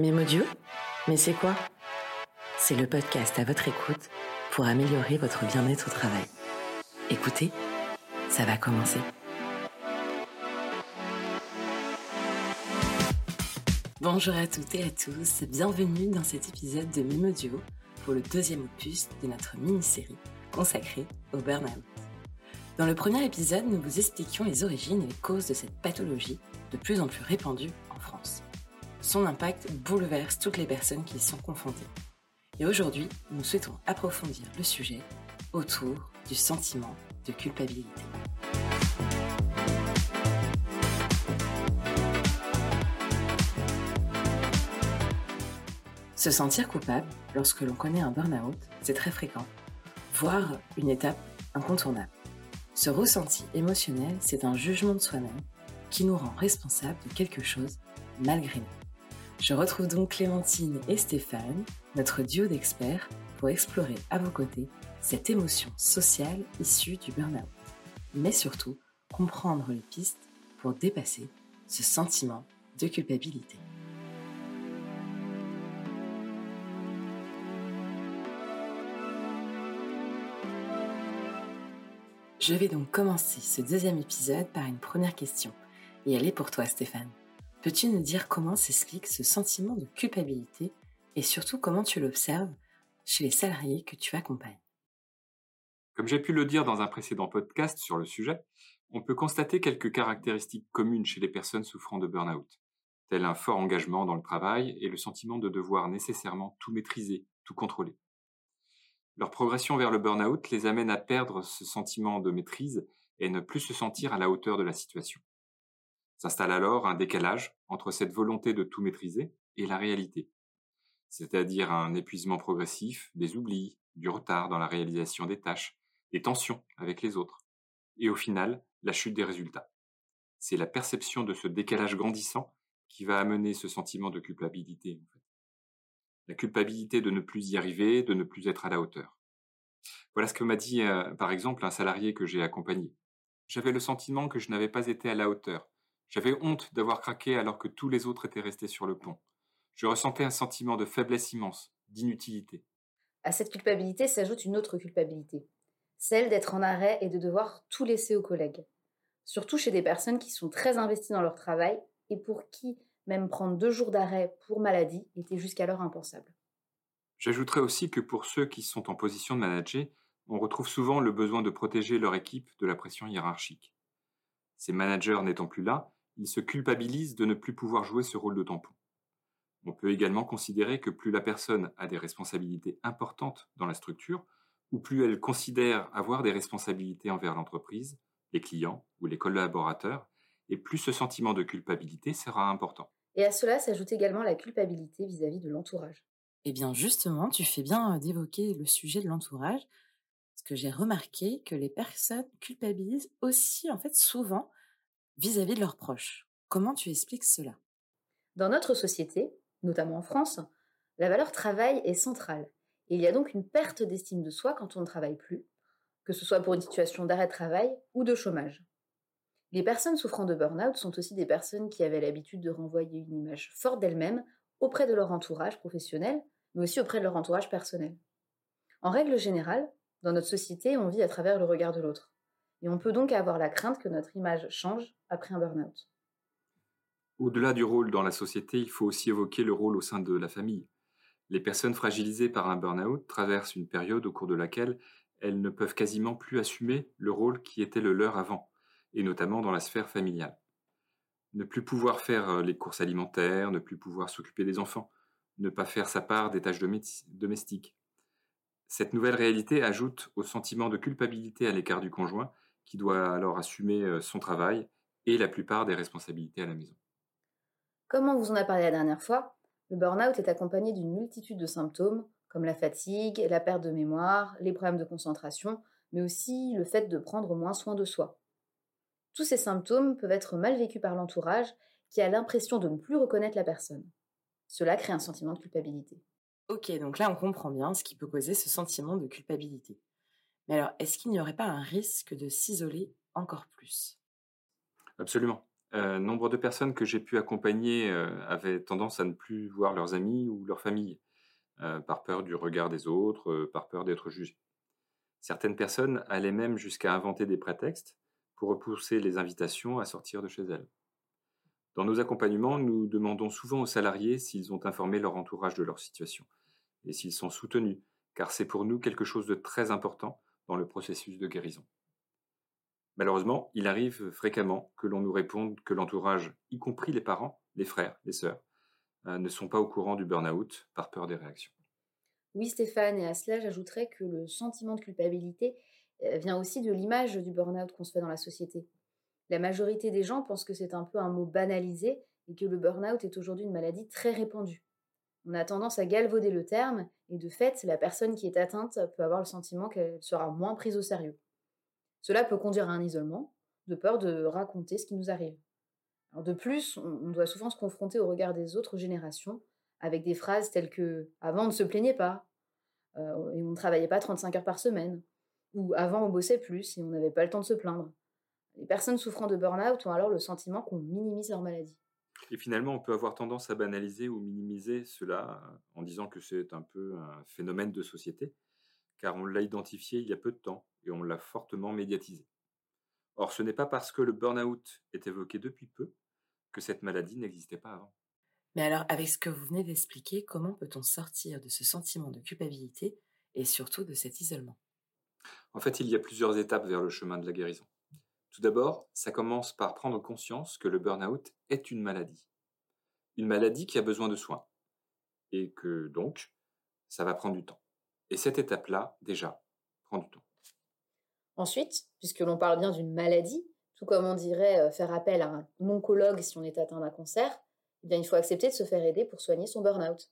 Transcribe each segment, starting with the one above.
Mémodio Mais c'est quoi? C'est le podcast à votre écoute pour améliorer votre bien-être au travail. Écoutez, ça va commencer. Bonjour à toutes et à tous, bienvenue dans cet épisode de Mémodio pour le deuxième opus de notre mini-série consacrée au burn-out. Dans le premier épisode, nous vous expliquions les origines et les causes de cette pathologie de plus en plus répandue son impact bouleverse toutes les personnes qui y sont confrontées. Et aujourd'hui, nous souhaitons approfondir le sujet autour du sentiment de culpabilité. Se sentir coupable lorsque l'on connaît un burn-out, c'est très fréquent, voire une étape incontournable. Ce ressenti émotionnel, c'est un jugement de soi-même qui nous rend responsables de quelque chose malgré nous. Je retrouve donc Clémentine et Stéphane, notre duo d'experts, pour explorer à vos côtés cette émotion sociale issue du burn-out, mais surtout comprendre les pistes pour dépasser ce sentiment de culpabilité. Je vais donc commencer ce deuxième épisode par une première question, et elle est pour toi Stéphane. Peux-tu nous dire comment s'explique ce sentiment de culpabilité et surtout comment tu l'observes chez les salariés que tu accompagnes? Comme j'ai pu le dire dans un précédent podcast sur le sujet, on peut constater quelques caractéristiques communes chez les personnes souffrant de burn-out, tel un fort engagement dans le travail et le sentiment de devoir nécessairement tout maîtriser, tout contrôler. Leur progression vers le burn-out les amène à perdre ce sentiment de maîtrise et ne plus se sentir à la hauteur de la situation. S'installe alors un décalage entre cette volonté de tout maîtriser et la réalité, c'est-à-dire un épuisement progressif, des oublis, du retard dans la réalisation des tâches, des tensions avec les autres, et au final, la chute des résultats. C'est la perception de ce décalage grandissant qui va amener ce sentiment de culpabilité. La culpabilité de ne plus y arriver, de ne plus être à la hauteur. Voilà ce que m'a dit, euh, par exemple, un salarié que j'ai accompagné. J'avais le sentiment que je n'avais pas été à la hauteur, j'avais honte d'avoir craqué alors que tous les autres étaient restés sur le pont. Je ressentais un sentiment de faiblesse immense, d'inutilité. À cette culpabilité s'ajoute une autre culpabilité, celle d'être en arrêt et de devoir tout laisser aux collègues. Surtout chez des personnes qui sont très investies dans leur travail et pour qui même prendre deux jours d'arrêt pour maladie était jusqu'alors impensable. J'ajouterais aussi que pour ceux qui sont en position de manager, on retrouve souvent le besoin de protéger leur équipe de la pression hiérarchique. Ces managers n'étant plus là, il se culpabilise de ne plus pouvoir jouer ce rôle de tampon. On peut également considérer que plus la personne a des responsabilités importantes dans la structure, ou plus elle considère avoir des responsabilités envers l'entreprise, les clients ou les collaborateurs, et plus ce sentiment de culpabilité sera important. Et à cela s'ajoute également la culpabilité vis-à-vis de l'entourage. Eh bien justement, tu fais bien d'évoquer le sujet de l'entourage, parce que j'ai remarqué que les personnes culpabilisent aussi en fait souvent vis-à-vis de leurs proches. Comment tu expliques cela? Dans notre société, notamment en France, la valeur travail est centrale. il y a donc une perte d'estime de soi quand on ne travaille plus, que ce soit pour une situation d'arrêt de travail ou de chômage. Les personnes souffrant de burn-out sont aussi des personnes qui avaient l'habitude de renvoyer une image forte d'elles-mêmes auprès de leur entourage professionnel, mais aussi auprès de leur entourage personnel. En règle générale, dans notre société, on vit à travers le regard de l'autre. Et on peut donc avoir la crainte que notre image change après un burn-out. Au-delà du rôle dans la société, il faut aussi évoquer le rôle au sein de la famille. Les personnes fragilisées par un burn-out traversent une période au cours de laquelle elles ne peuvent quasiment plus assumer le rôle qui était le leur avant, et notamment dans la sphère familiale. Ne plus pouvoir faire euh, les courses alimentaires, ne plus pouvoir s'occuper des enfants, ne pas faire sa part des tâches domestiques. Cette nouvelle réalité ajoute au sentiment de culpabilité à l'écart du conjoint qui doit alors assumer son travail et la plupart des responsabilités à la maison. Comme on vous en a parlé la dernière fois, le burn-out est accompagné d'une multitude de symptômes comme la fatigue, la perte de mémoire, les problèmes de concentration, mais aussi le fait de prendre moins soin de soi. Tous ces symptômes peuvent être mal vécus par l'entourage qui a l'impression de ne plus reconnaître la personne. Cela crée un sentiment de culpabilité. Ok, donc là on comprend bien ce qui peut causer ce sentiment de culpabilité. Mais alors, est-ce qu'il n'y aurait pas un risque de s'isoler encore plus? Absolument. Euh, nombre de personnes que j'ai pu accompagner euh, avaient tendance à ne plus voir leurs amis ou leur famille, euh, par peur du regard des autres, par peur d'être jugées. Certaines personnes allaient même jusqu'à inventer des prétextes pour repousser les invitations à sortir de chez elles. Dans nos accompagnements, nous demandons souvent aux salariés s'ils ont informé leur entourage de leur situation et s'ils sont soutenus, car c'est pour nous quelque chose de très important le processus de guérison. Malheureusement, il arrive fréquemment que l'on nous réponde que l'entourage, y compris les parents, les frères, les sœurs, euh, ne sont pas au courant du burn-out par peur des réactions. Oui, Stéphane, et à cela, j'ajouterais que le sentiment de culpabilité euh, vient aussi de l'image du burn-out qu'on se fait dans la société. La majorité des gens pensent que c'est un peu un mot banalisé et que le burn-out est aujourd'hui une maladie très répandue. On a tendance à galvauder le terme et de fait, la personne qui est atteinte peut avoir le sentiment qu'elle sera moins prise au sérieux. Cela peut conduire à un isolement, de peur de raconter ce qui nous arrive. de plus, on doit souvent se confronter au regard des autres générations avec des phrases telles que Avant on ne se plaignait pas, euh, et on ne travaillait pas 35 heures par semaine, ou Avant on bossait plus et on n'avait pas le temps de se plaindre. Les personnes souffrant de burn-out ont alors le sentiment qu'on minimise leur maladie. Et finalement, on peut avoir tendance à banaliser ou minimiser cela en disant que c'est un peu un phénomène de société, car on l'a identifié il y a peu de temps et on l'a fortement médiatisé. Or, ce n'est pas parce que le burn-out est évoqué depuis peu que cette maladie n'existait pas avant. Mais alors, avec ce que vous venez d'expliquer, comment peut-on sortir de ce sentiment de culpabilité et surtout de cet isolement? En fait, il y a plusieurs étapes vers le chemin de la guérison. Tout d'abord, ça commence par prendre conscience que le burn-out est une maladie. Une maladie qui a besoin de soins. Et que donc, ça va prendre du temps. Et cette étape-là, déjà, prend du temps. Ensuite, puisque l'on parle bien d'une maladie, tout comme on dirait euh, faire appel à un oncologue si on est atteint d'un cancer, eh bien, il faut accepter de se faire aider pour soigner son burn-out.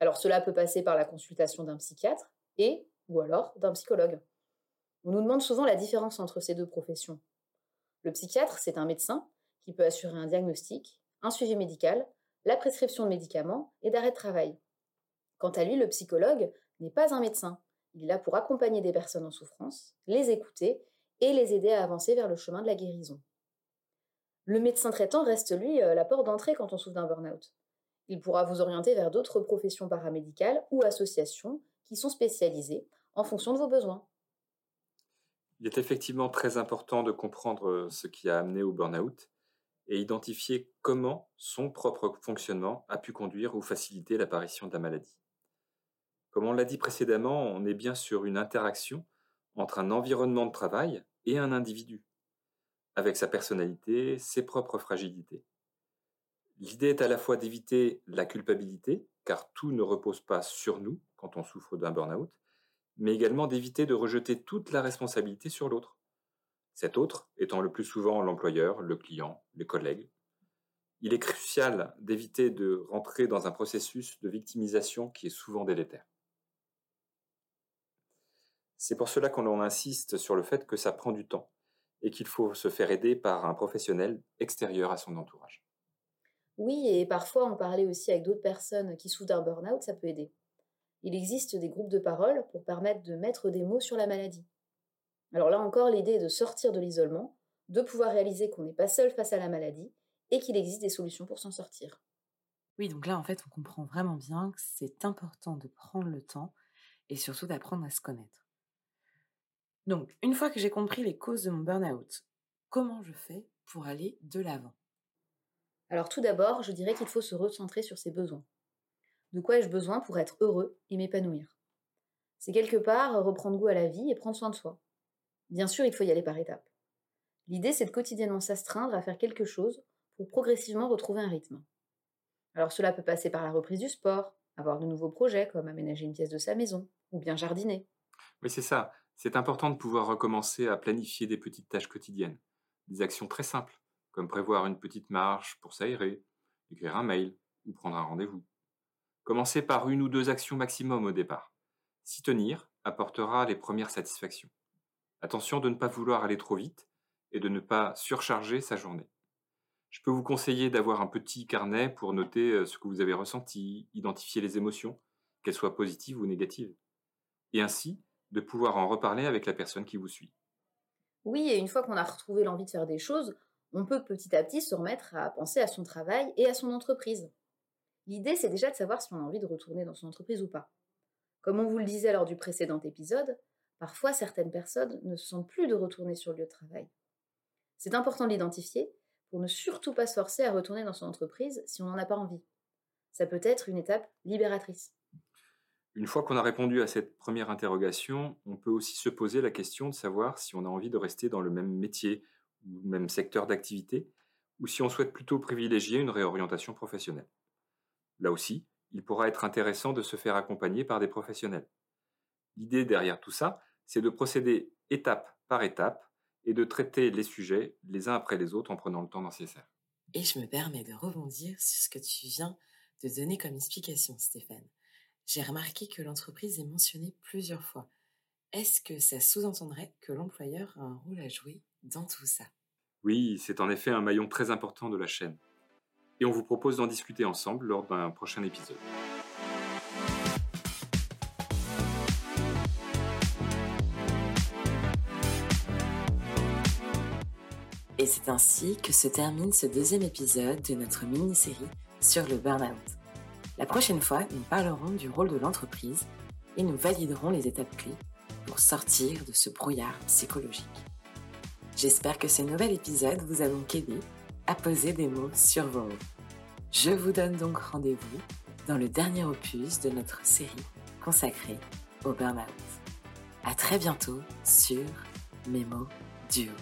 Alors cela peut passer par la consultation d'un psychiatre et ou alors d'un psychologue. On nous demande souvent la différence entre ces deux professions. Le psychiatre, c'est un médecin qui peut assurer un diagnostic, un suivi médical, la prescription de médicaments et d'arrêt de travail. Quant à lui, le psychologue n'est pas un médecin. Il est là pour accompagner des personnes en souffrance, les écouter et les aider à avancer vers le chemin de la guérison. Le médecin traitant reste, lui, euh, la porte d'entrée quand on souffre d'un burn-out. Il pourra vous orienter vers d'autres professions paramédicales ou associations qui sont spécialisées en fonction de vos besoins. Il est effectivement très important de comprendre euh, ce qui a amené au burn-out et identifier comment son propre fonctionnement a pu conduire ou faciliter l'apparition de la maladie. Comme on l'a dit précédemment, on est bien sur une interaction entre un environnement de travail et un individu, avec sa personnalité, ses propres fragilités. L'idée est à la fois d'éviter la culpabilité, car tout ne repose pas sur nous quand on souffre d'un burn-out, mais également d'éviter de rejeter toute la responsabilité sur l'autre. Cet autre étant le plus souvent l'employeur, le client, les collègues. Il est crucial d'éviter de rentrer dans un processus de victimisation qui est souvent délétère. C'est pour cela qu'on insiste sur le fait que ça prend du temps et qu'il faut se faire aider par un professionnel extérieur à son entourage. Oui, et parfois en parler aussi avec d'autres personnes qui souffrent d'un burn-out, ça peut aider il existe des groupes de parole pour permettre de mettre des mots sur la maladie. Alors là encore, l'idée est de sortir de l'isolement, de pouvoir réaliser qu'on n'est pas seul face à la maladie et qu'il existe des solutions pour s'en sortir. Oui, donc là, en fait, on comprend vraiment bien que c'est important de prendre le temps et surtout d'apprendre à se connaître. Donc, une fois que j'ai compris les causes de mon burn-out, comment je fais pour aller de l'avant? Alors tout d'abord, je dirais qu'il faut se recentrer sur ses besoins. De quoi ai-je besoin pour être heureux et m'épanouir? C'est quelque part reprendre goût à la vie et prendre soin de soi. Bien sûr, il faut y aller par étapes. L'idée, c'est de quotidiennement s'astreindre à faire quelque chose pour progressivement retrouver un rythme. Alors cela peut passer par la reprise du sport, avoir de nouveaux projets comme aménager une pièce de sa maison, ou bien jardiner. Oui, c'est ça. C'est important de pouvoir recommencer à planifier des petites tâches quotidiennes, des actions très simples, comme prévoir une petite marche pour s'aérer, écrire un mail ou prendre un rendez-vous. Commencez par une ou deux actions maximum au départ. S'y tenir apportera les premières satisfactions. Attention de ne pas vouloir aller trop vite et de ne pas surcharger sa journée. Je peux vous conseiller d'avoir un petit carnet pour noter euh, ce que vous avez ressenti, identifier les émotions, qu'elles soient positives ou négatives, et ainsi de pouvoir en reparler avec la personne qui vous suit. Oui, et une fois qu'on a retrouvé l'envie de faire des choses, on peut petit à petit se remettre à penser à son travail et à son entreprise. L'idée, c'est déjà de savoir si on a envie de retourner dans son entreprise ou pas. Comme on vous le disait lors du précédent épisode, parfois certaines personnes ne se sentent plus de retourner sur le lieu de travail. C'est important de l'identifier pour ne surtout pas se forcer à retourner dans son entreprise si on n'en a pas envie. Ça peut être une étape libératrice. Une fois qu'on a répondu à cette première interrogation, on peut aussi se poser la question de savoir si on a envie de rester dans le même métier ou même secteur d'activité, ou si on souhaite plutôt privilégier une réorientation professionnelle. Là aussi, il pourra être intéressant de se faire accompagner par des professionnels. L'idée derrière tout ça, c'est de procéder étape par étape et de traiter les sujets les uns après les autres en prenant le temps nécessaire. Et je me permets de rebondir sur ce que tu viens de donner comme explication, Stéphane. J'ai remarqué que l'entreprise est mentionnée plusieurs fois. Est-ce que ça sous-entendrait que l'employeur a un rôle à jouer dans tout ça? Oui, c'est en effet un maillon très important de la chaîne. Et on vous propose d'en discuter ensemble lors d'un prochain épisode. Et c'est ainsi que se termine ce deuxième épisode de notre mini-série sur le burn-out. La prochaine fois, nous parlerons du rôle de l'entreprise et nous validerons les étapes clés pour sortir de ce brouillard psychologique. J'espère que ce nouvel épisode vous a donc aidé à poser des mots sur vos mots. Je vous donne donc rendez-vous dans le dernier opus de notre série consacrée au burn-out. À très bientôt sur Mémo Duo.